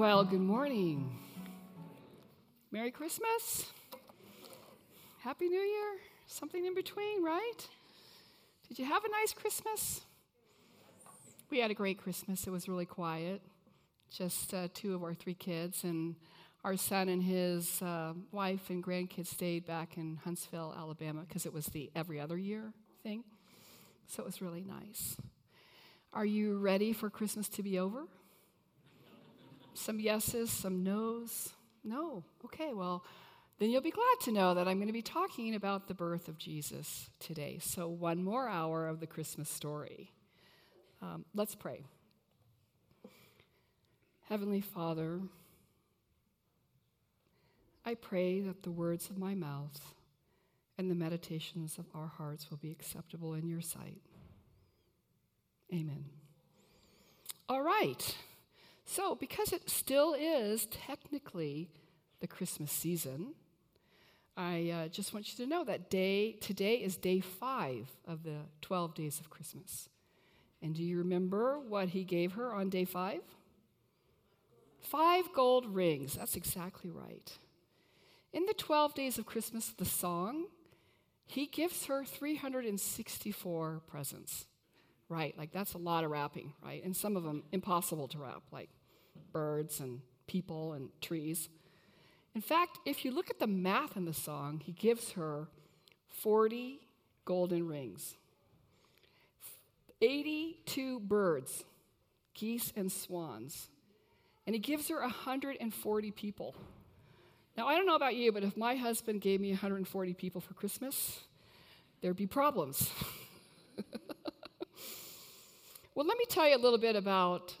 Well, good morning. Merry Christmas. Happy New Year. Something in between, right? Did you have a nice Christmas? We had a great Christmas. It was really quiet. Just uh, two of our three kids, and our son and his uh, wife and grandkids stayed back in Huntsville, Alabama, because it was the every other year thing. So it was really nice. Are you ready for Christmas to be over? Some yeses, some nos. No. Okay, well, then you'll be glad to know that I'm going to be talking about the birth of Jesus today. So, one more hour of the Christmas story. Um, let's pray. Heavenly Father, I pray that the words of my mouth and the meditations of our hearts will be acceptable in your sight. Amen. All right. So, because it still is technically the Christmas season, I uh, just want you to know that day today is day five of the 12 days of Christmas. And do you remember what he gave her on day five? Five gold rings. That's exactly right. In the 12 days of Christmas, the song, he gives her 364 presents. Right, like that's a lot of wrapping, right? And some of them impossible to wrap, like birds and people and trees. In fact, if you look at the math in the song, he gives her 40 golden rings, 82 birds, geese and swans, and he gives her 140 people. Now, I don't know about you, but if my husband gave me 140 people for Christmas, there'd be problems. well, let me tell you a little bit about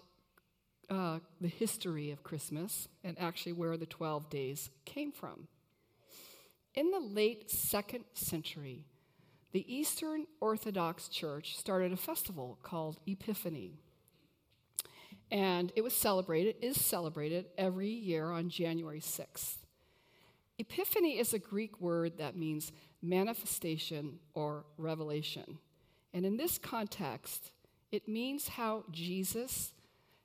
uh, the history of Christmas and actually where the 12 days came from. In the late second century, the Eastern Orthodox Church started a festival called Epiphany. And it was celebrated, is celebrated every year on January 6th. Epiphany is a Greek word that means manifestation or revelation. And in this context, it means how Jesus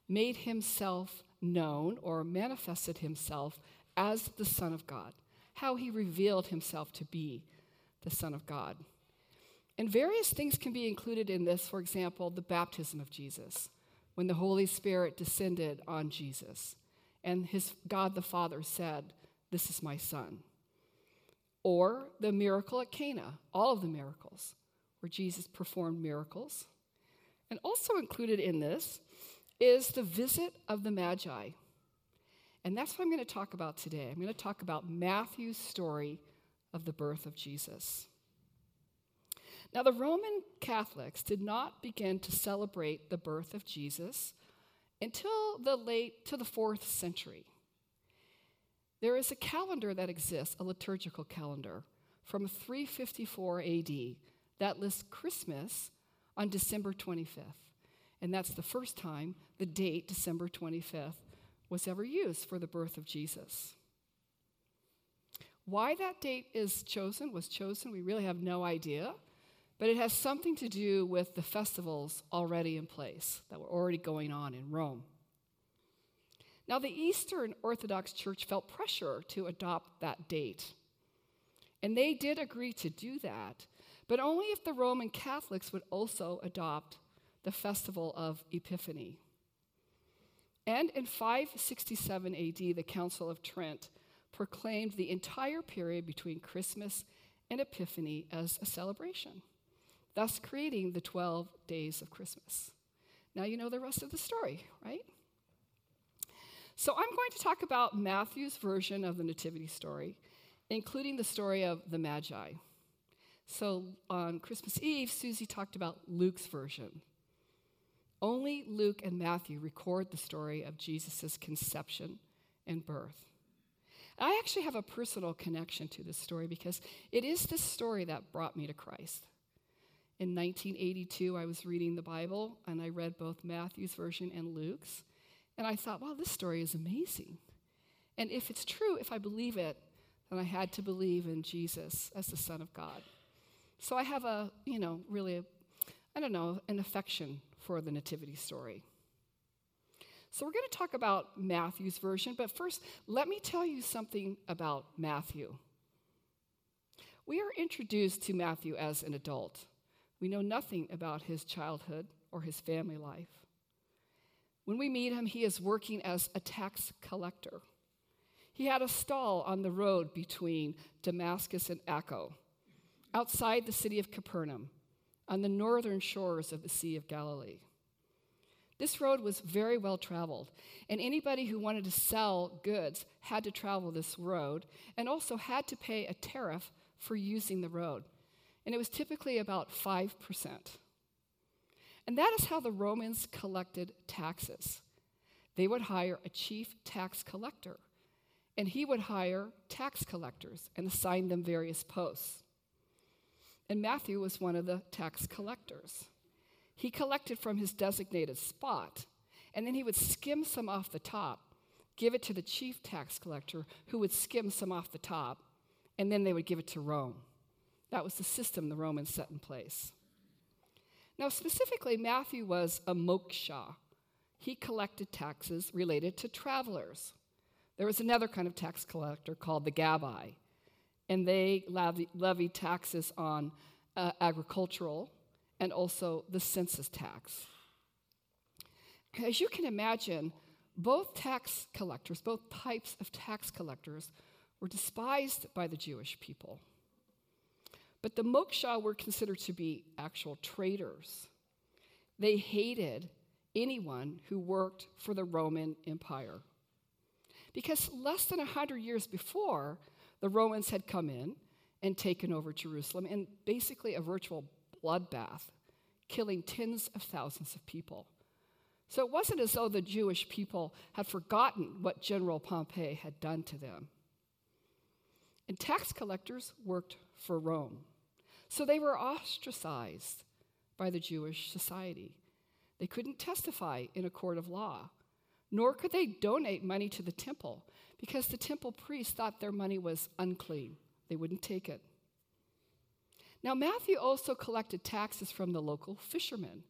made himself known or manifested himself as the Son of God, how he revealed himself to be the Son of God. And various things can be included in this, for example, the baptism of Jesus, when the Holy Spirit descended on Jesus, and his God the Father said, This is my Son. Or the miracle at Cana, all of the miracles, where Jesus performed miracles. And also included in this is the visit of the Magi. And that's what I'm going to talk about today. I'm going to talk about Matthew's story of the birth of Jesus. Now, the Roman Catholics did not begin to celebrate the birth of Jesus until the late to the 4th century. There is a calendar that exists, a liturgical calendar from 354 AD that lists Christmas on December 25th. And that's the first time the date, December 25th, was ever used for the birth of Jesus. Why that date is chosen, was chosen, we really have no idea, but it has something to do with the festivals already in place that were already going on in Rome. Now, the Eastern Orthodox Church felt pressure to adopt that date. And they did agree to do that, but only if the Roman Catholics would also adopt the festival of Epiphany. And in 567 AD, the Council of Trent proclaimed the entire period between Christmas and Epiphany as a celebration, thus creating the 12 days of Christmas. Now you know the rest of the story, right? So I'm going to talk about Matthew's version of the Nativity story, including the story of the Magi. So on Christmas Eve, Susie talked about Luke's version. Only Luke and Matthew record the story of Jesus' conception and birth. I actually have a personal connection to this story because it is this story that brought me to Christ. In 1982, I was reading the Bible and I read both Matthew's version and Luke's. And I thought, wow, this story is amazing. And if it's true, if I believe it, then I had to believe in Jesus as the Son of God. So I have a, you know, really, I don't know, an affection for the Nativity story. So we're going to talk about Matthew's version, but first, let me tell you something about Matthew. We are introduced to Matthew as an adult. We know nothing about his childhood or his family life. When we meet him, he is working as a tax collector. He had a stall on the road between Damascus and Acco, outside the city of Capernaum, on the northern shores of the Sea of Galilee. This road was very well traveled, and anybody who wanted to sell goods had to travel this road and also had to pay a tariff for using the road. And it was typically about 5%. And that is how the Romans collected taxes. They would hire a chief tax collector, and he would hire tax collectors and assign them various posts. And Matthew was one of the tax collectors. He collected from his designated spot, and then he would skim some off the top, give it to the chief tax collector, who would skim some off the top, and then they would give it to Rome. That was the system the Romans set in place. Now, specifically, Matthew was a moksha. He collected taxes related to travelers. There was another kind of tax collector called the Gabbai, and they levy taxes on uh, agricultural and also the census tax. As you can imagine, both tax collectors, both types of tax collectors, were despised by the Jewish people. But the Moksha were considered to be actual traitors. They hated anyone who worked for the Roman Empire. Because less than 100 years before, the Romans had come in and taken over Jerusalem in basically a virtual bloodbath, killing tens of thousands of people. So it wasn't as though the Jewish people had forgotten what General Pompey had done to them. And tax collectors worked for Rome. So they were ostracized by the Jewish society. They couldn't testify in a court of law, nor could they donate money to the temple because the temple priests thought their money was unclean. They wouldn't take it. Now, Matthew also collected taxes from the local fishermen.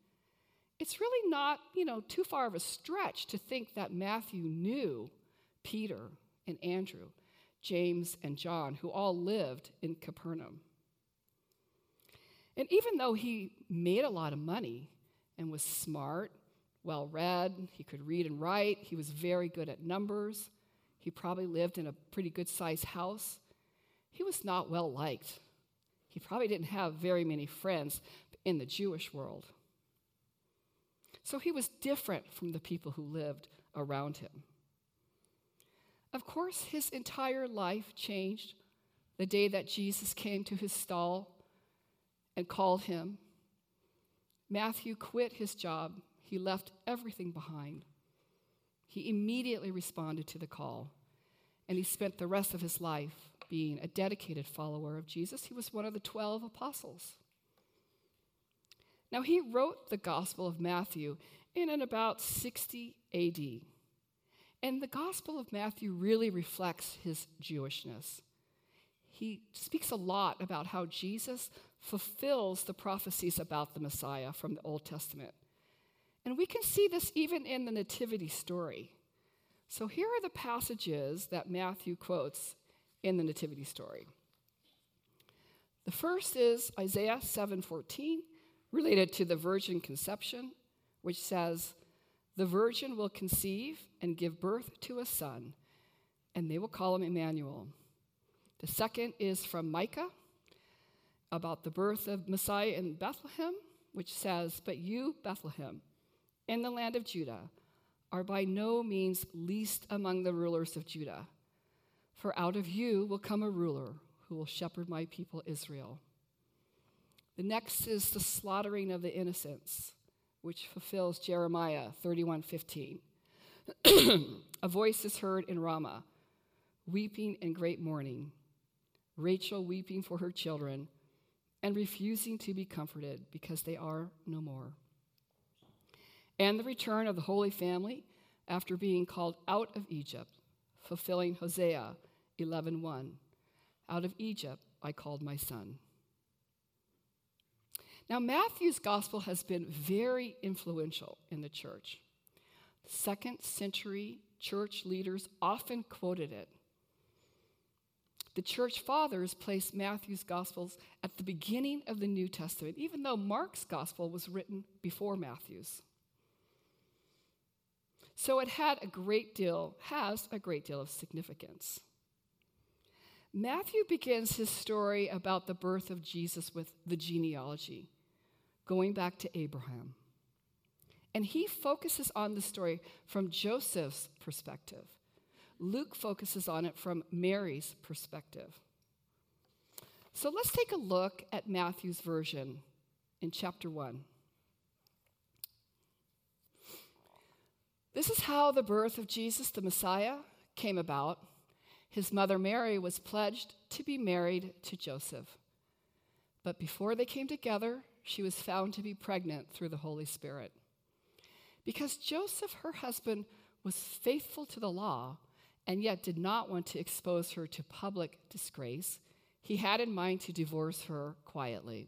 It's really not, you know, too far of a stretch to think that Matthew knew Peter and Andrew James, and John, who all lived in Capernaum. And even though he made a lot of money and was smart, well read, he could read and write, he was very good at numbers, he probably lived in a pretty good sized house, he was not well liked. He probably didn't have very many friends in the Jewish world. So he was different from the people who lived around him. Of course, his entire life changed the day that Jesus came to his stall and called him. Matthew quit his job, he left everything behind. He immediately responded to the call, and he spent the rest of his life being a dedicated follower of Jesus. He was one of the 12 apostles. Now, he wrote the Gospel of Matthew in an about 60 AD. And the Gospel of Matthew really reflects his Jewishness. He speaks a lot about how Jesus fulfills the prophecies about the Messiah from the Old Testament. And we can see this even in the Nativity story. So here are the passages that Matthew quotes in the Nativity story. The first is Isaiah 7:14, related to the virgin conception, which says, the virgin will conceive and give birth to a son, and they will call him Emmanuel. The second is from Micah about the birth of Messiah in Bethlehem, which says, But you, Bethlehem, in the land of Judah, are by no means least among the rulers of Judah. For out of you will come a ruler who will shepherd my people Israel. The next is the slaughtering of the innocents which fulfills Jeremiah 31:15. a voice is heard in Ramah, weeping in great mourning, Rachel weeping for her children and refusing to be comforted because they are no more. And the return of the Holy Family after being called out of Egypt, fulfilling Hosea 11:1. Out of Egypt I called my son. Now, Matthew's gospel has been very influential in the church. Second century church leaders often quoted it. The church fathers placed Matthew's Gospels at the beginning of the New Testament, even though Mark's Gospel was written before Matthew's. So it had a great deal, has a great deal of significance. Matthew begins his story about the birth of Jesus with the genealogy, going back to Abraham. And he focuses on the story from Joseph's perspective. Luke focuses on it from Mary's perspective. So let's take a look at Matthew's version in chapter 1. This is how the birth of Jesus, the Messiah, came about. His mother Mary was pledged to be married to Joseph. But before they came together, she was found to be pregnant through the Holy Spirit. Because Joseph, her husband, was faithful to the law and yet did not want to expose her to public disgrace, he had in mind to divorce her quietly.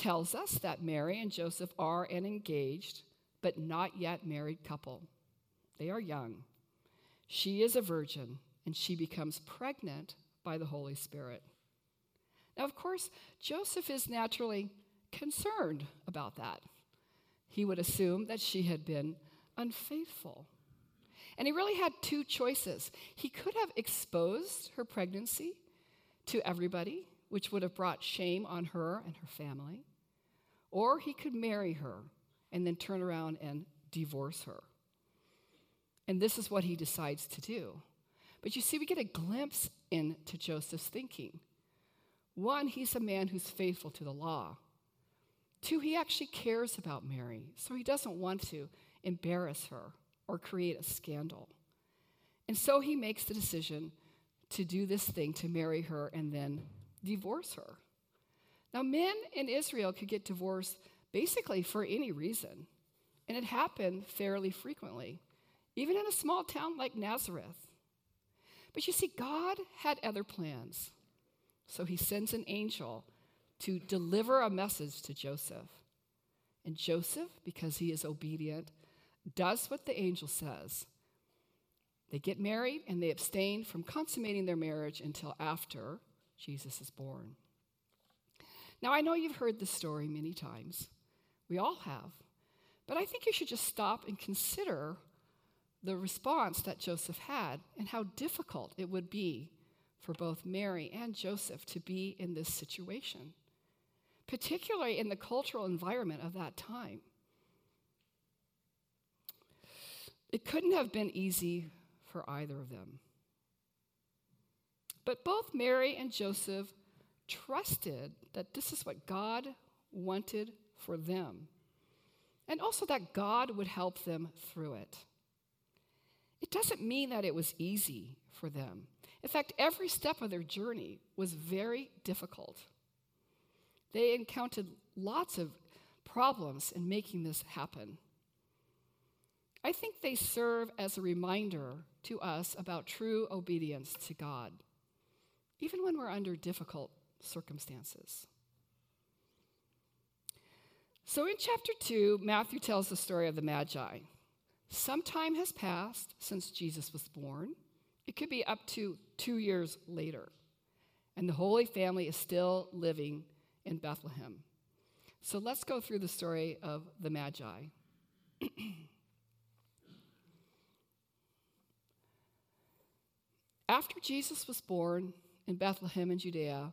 tells us that Mary and Joseph are an engaged but not yet married couple. They are young. She is a virgin, and she becomes pregnant by the Holy Spirit. Now, of course, Joseph is naturally concerned about that. He would assume that she had been unfaithful. And he really had two choices. He could have exposed her pregnancy to everybody, which would have brought shame on her and her family, or he could marry her and then turn around and divorce her. And this is what he decides to do. But you see, we get a glimpse into Joseph's thinking. One, he's a man who's faithful to the law. Two, he actually cares about Mary, so he doesn't want to embarrass her or create a scandal. And so he makes the decision to do this thing, to marry her and then divorce her. Now, men in Israel could get divorced basically for any reason, and it happened fairly frequently, even in a small town like Nazareth. But you see, God had other plans. So he sends an angel to deliver a message to Joseph. And Joseph, because he is obedient, does what the angel says. They get married and they abstain from consummating their marriage until after Jesus is born. Now, I know you've heard this story many times. We all have. But I think you should just stop and consider the response that Joseph had and how difficult it would be for both Mary and Joseph to be in this situation, particularly in the cultural environment of that time. It couldn't have been easy for either of them. But both Mary and Joseph trusted that this is what God wanted for them, and also that God would help them through it. It doesn't mean that it was easy for them. In fact, every step of their journey was very difficult. They encountered lots of problems in making this happen. I think they serve as a reminder to us about true obedience to God, even when we're under difficult circumstances. So in chapter 2, Matthew tells the story of the Magi. Some time has passed since Jesus was born. It could be up to two years later. And the Holy Family is still living in Bethlehem. So let's go through the story of the Magi. After Jesus was born in Bethlehem in Judea,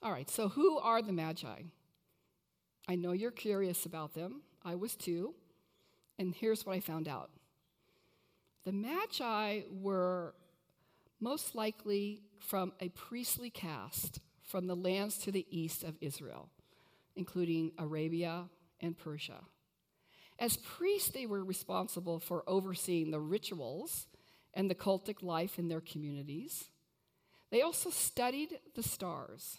All right, so who are the Magi? I know you're curious about them. I was too. And here's what I found out the Magi were most likely from a priestly caste from the lands to the east of Israel, including Arabia and Persia. As priests, they were responsible for overseeing the rituals and the cultic life in their communities. They also studied the stars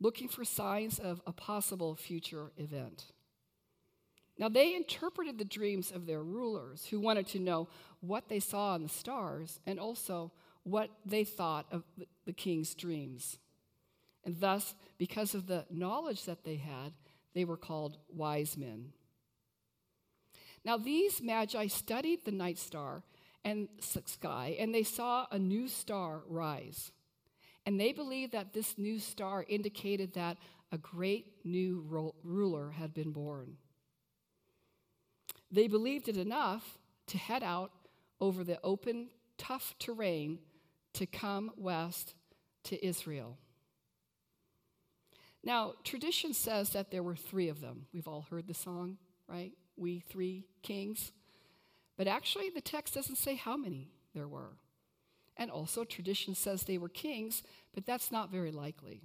looking for signs of a possible future event. Now, they interpreted the dreams of their rulers who wanted to know what they saw in the stars and also what they thought of the king's dreams. And thus, because of the knowledge that they had, they were called wise men. Now, these magi studied the night star and sky, and they saw a new star rise. And they believed that this new star indicated that a great new ro- ruler had been born. They believed it enough to head out over the open, tough terrain to come west to Israel. Now, tradition says that there were three of them. We've all heard the song, right? We three kings. But actually, the text doesn't say how many there were. And also, tradition says they were kings, but that's not very likely.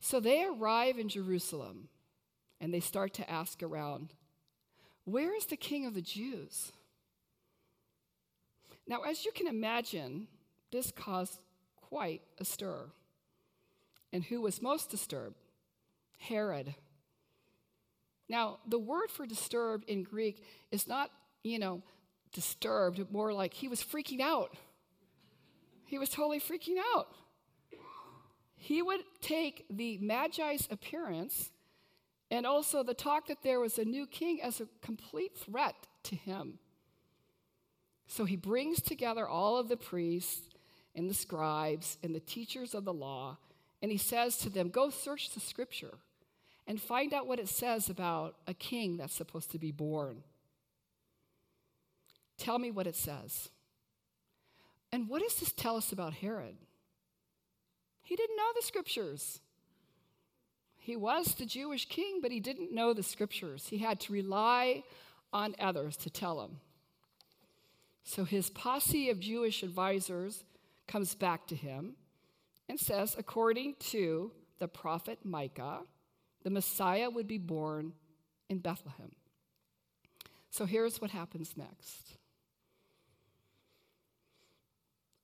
So they arrive in Jerusalem and they start to ask around, Where is the king of the Jews? Now, as you can imagine, this caused quite a stir. And who was most disturbed? Herod. Now, the word for disturbed in Greek is not, you know, disturbed, more like he was freaking out. He was totally freaking out. He would take the Magi's appearance and also the talk that there was a new king as a complete threat to him. So he brings together all of the priests and the scribes and the teachers of the law, and he says to them, Go search the scripture and find out what it says about a king that's supposed to be born. Tell me what it says. And what does this tell us about Herod? He didn't know the scriptures. He was the Jewish king, but he didn't know the scriptures. He had to rely on others to tell him. So his posse of Jewish advisors comes back to him and says, according to the prophet Micah, the Messiah would be born in Bethlehem. So here's what happens next.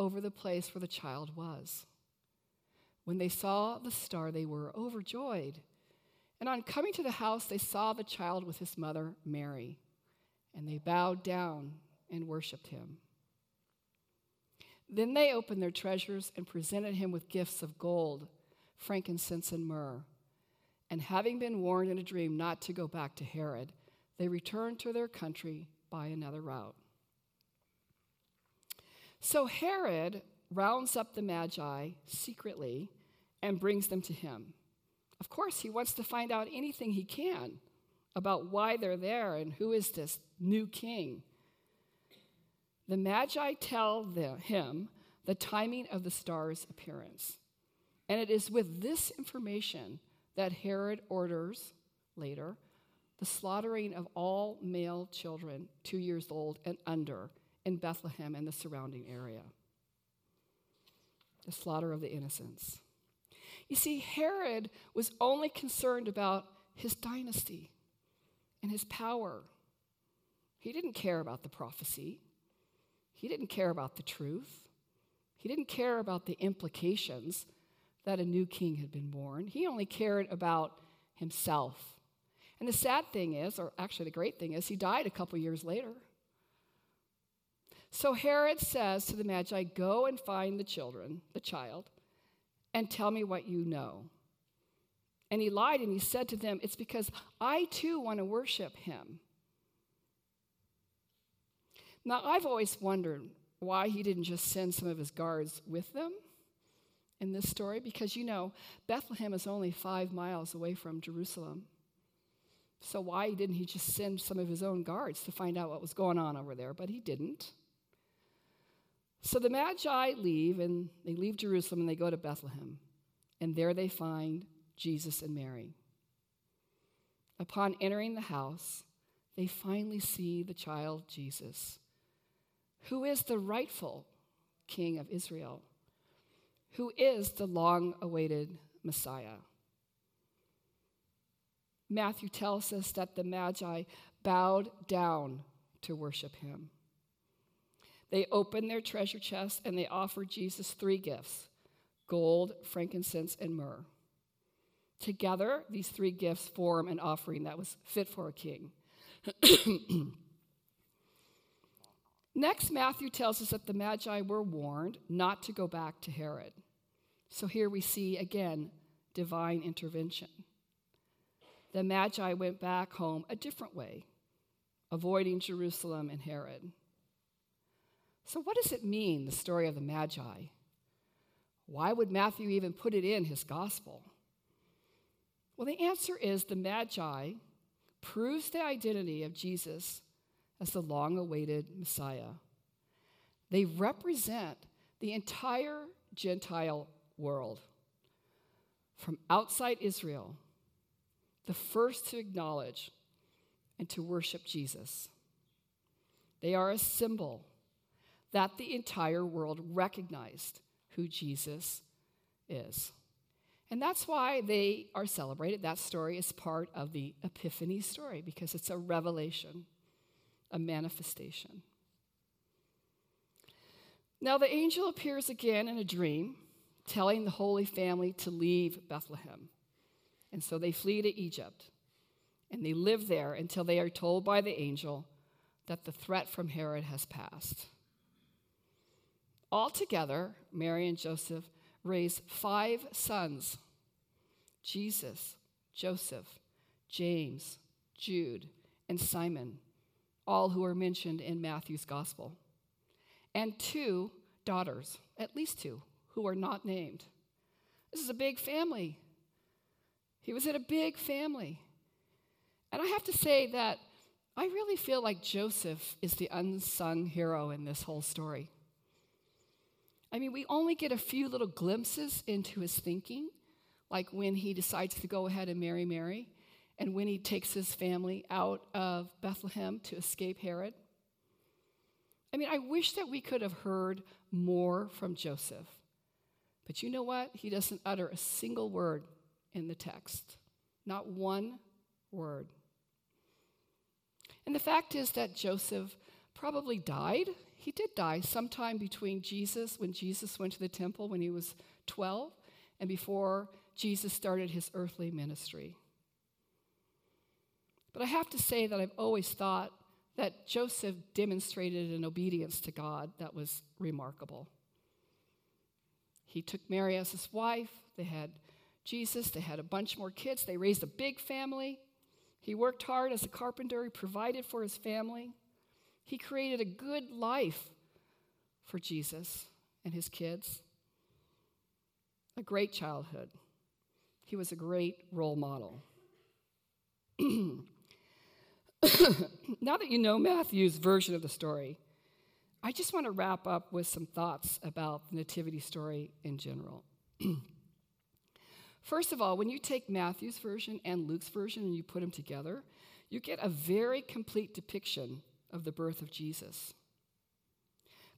over the place where the child was. When they saw the star, they were overjoyed. And on coming to the house, they saw the child with his mother, Mary, and they bowed down and worshiped him. Then they opened their treasures and presented him with gifts of gold, frankincense, and myrrh. And having been warned in a dream not to go back to Herod, they returned to their country by another route. So Herod rounds up the Magi secretly and brings them to him. Of course, he wants to find out anything he can about why they're there and who is this new king. The Magi tell the, him the timing of the star's appearance. And it is with this information that Herod orders later the slaughtering of all male children two years old and under in Bethlehem and the surrounding area. The slaughter of the innocents. You see, Herod was only concerned about his dynasty and his power. He didn't care about the prophecy, he didn't care about the truth, he didn't care about the implications that a new king had been born. He only cared about himself. And the sad thing is, or actually the great thing is, he died a couple years later. So Herod says to the Magi, Go and find the children, the child, and tell me what you know. And he lied and he said to them, It's because I too want to worship him. Now, I've always wondered why he didn't just send some of his guards with them in this story, because you know, Bethlehem is only five miles away from Jerusalem. So, why didn't he just send some of his own guards to find out what was going on over there? But he didn't. So the Magi leave, and they leave Jerusalem and they go to Bethlehem. And there they find Jesus and Mary. Upon entering the house, they finally see the child Jesus, who is the rightful king of Israel, who is the long awaited Messiah. Matthew tells us that the Magi bowed down to worship him. They opened their treasure chest and they offered Jesus three gifts gold, frankincense, and myrrh. Together, these three gifts form an offering that was fit for a king. Next, Matthew tells us that the Magi were warned not to go back to Herod. So here we see again divine intervention. The Magi went back home a different way, avoiding Jerusalem and Herod. So, what does it mean, the story of the Magi? Why would Matthew even put it in his gospel? Well, the answer is the Magi proves the identity of Jesus as the long awaited Messiah. They represent the entire Gentile world. From outside Israel, the first to acknowledge and to worship Jesus. They are a symbol that the entire world recognized who Jesus is. And that's why they are celebrated. That story is part of the Epiphany story because it's a revelation, a manifestation. Now, the angel appears again in a dream, telling the Holy Family to leave Bethlehem. And so they flee to Egypt. And they live there until they are told by the angel that the threat from Herod has passed. Altogether, Mary and Joseph raised five sons Jesus, Joseph, James, Jude, and Simon, all who are mentioned in Matthew's gospel, and two daughters, at least two, who are not named. This is a big family. He was in a big family. And I have to say that I really feel like Joseph is the unsung hero in this whole story. I mean, we only get a few little glimpses into his thinking, like when he decides to go ahead and marry Mary, and when he takes his family out of Bethlehem to escape Herod. I mean, I wish that we could have heard more from Joseph. But you know what? He doesn't utter a single word in the text, not one word. And the fact is that Joseph probably died he did die sometime between Jesus, when Jesus went to the temple when he was 12, and before Jesus started his earthly ministry. But I have to say that I've always thought that Joseph demonstrated an obedience to God that was remarkable. He took Mary as his wife, they had Jesus, they had a bunch more kids, they raised a big family. He worked hard as a carpenter, he provided for his family. He created a good life for Jesus and his kids, a great childhood. he was a great role model. now that you know Matthew's version of the story, I just want to wrap up with some thoughts about the Nativity story in general. First of all, when you take Matthew's version and Luke's version and you put them together, you get a very complete depiction of the birth of Jesus.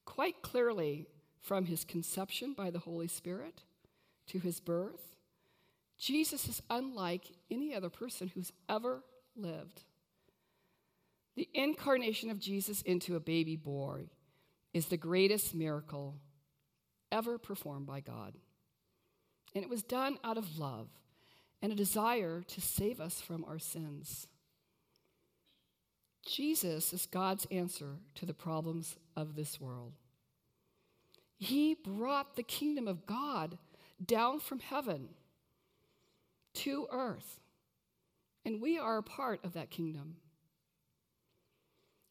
Quite clearly, from his conception by the Holy Spirit to his birth, Jesus is unlike any other person who's ever lived. The incarnation of Jesus into a baby boy is the greatest miracle ever performed by God. And it was done out of love and a desire to save us from our sins. Jesus is God's answer to the problems of this world. He brought the kingdom of God down from heaven to earth, and we are a part of that kingdom.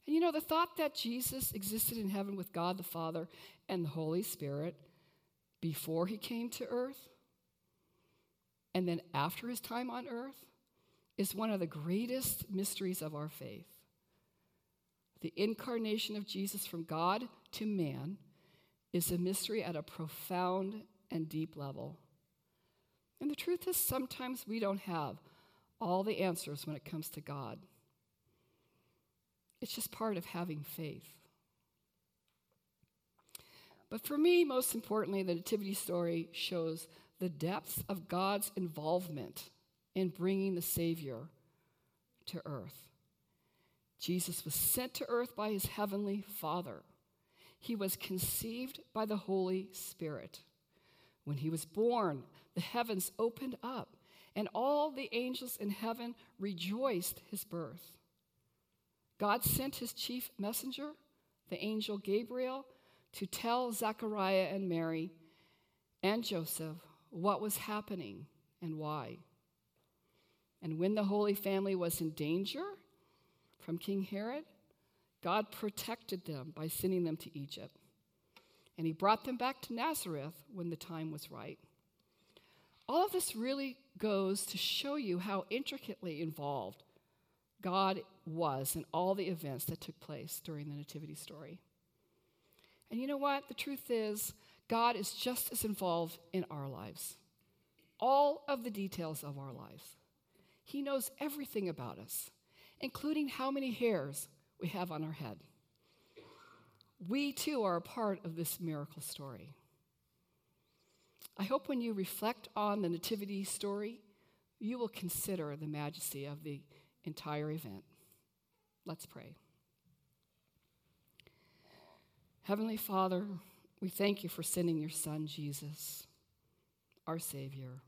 And you know, the thought that Jesus existed in heaven with God the Father and the Holy Spirit before he came to earth and then after his time on earth is one of the greatest mysteries of our faith. The incarnation of Jesus from God to man is a mystery at a profound and deep level. And the truth is, sometimes we don't have all the answers when it comes to God. It's just part of having faith. But for me, most importantly, the Nativity story shows the depths of God's involvement in bringing the Savior to earth. Jesus was sent to earth by his heavenly Father. He was conceived by the Holy Spirit. When he was born, the heavens opened up, and all the angels in heaven rejoiced his birth. God sent his chief messenger, the angel Gabriel, to tell Zechariah and Mary and Joseph what was happening and why. And when the Holy Family was in danger from King Herod, God protected them by sending them to Egypt. And he brought them back to Nazareth when the time was right. All of this really goes to show you how intricately involved God was in all the events that took place during the Nativity story. And you know what? The truth is, God is just as involved in our lives, all of the details of our lives. He knows everything about us, including how many hairs we have on our head. We too are a part of this miracle story. I hope when you reflect on the Nativity story, you will consider the majesty of the entire event. Let's pray. Heavenly Father, we thank you for sending your Son, Jesus, our Savior.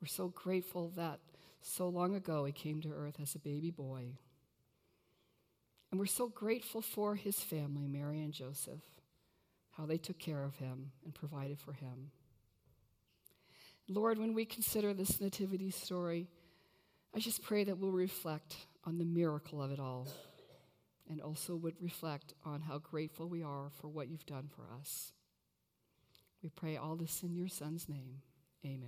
We're so grateful that so long ago he came to earth as a baby boy. And we're so grateful for his family, Mary and Joseph, how they took care of him and provided for him. Lord, when we consider this nativity story, I just pray that we'll reflect on the miracle of it all and also would reflect on how grateful we are for what you've done for us. We pray all this in your Son's name. Amen.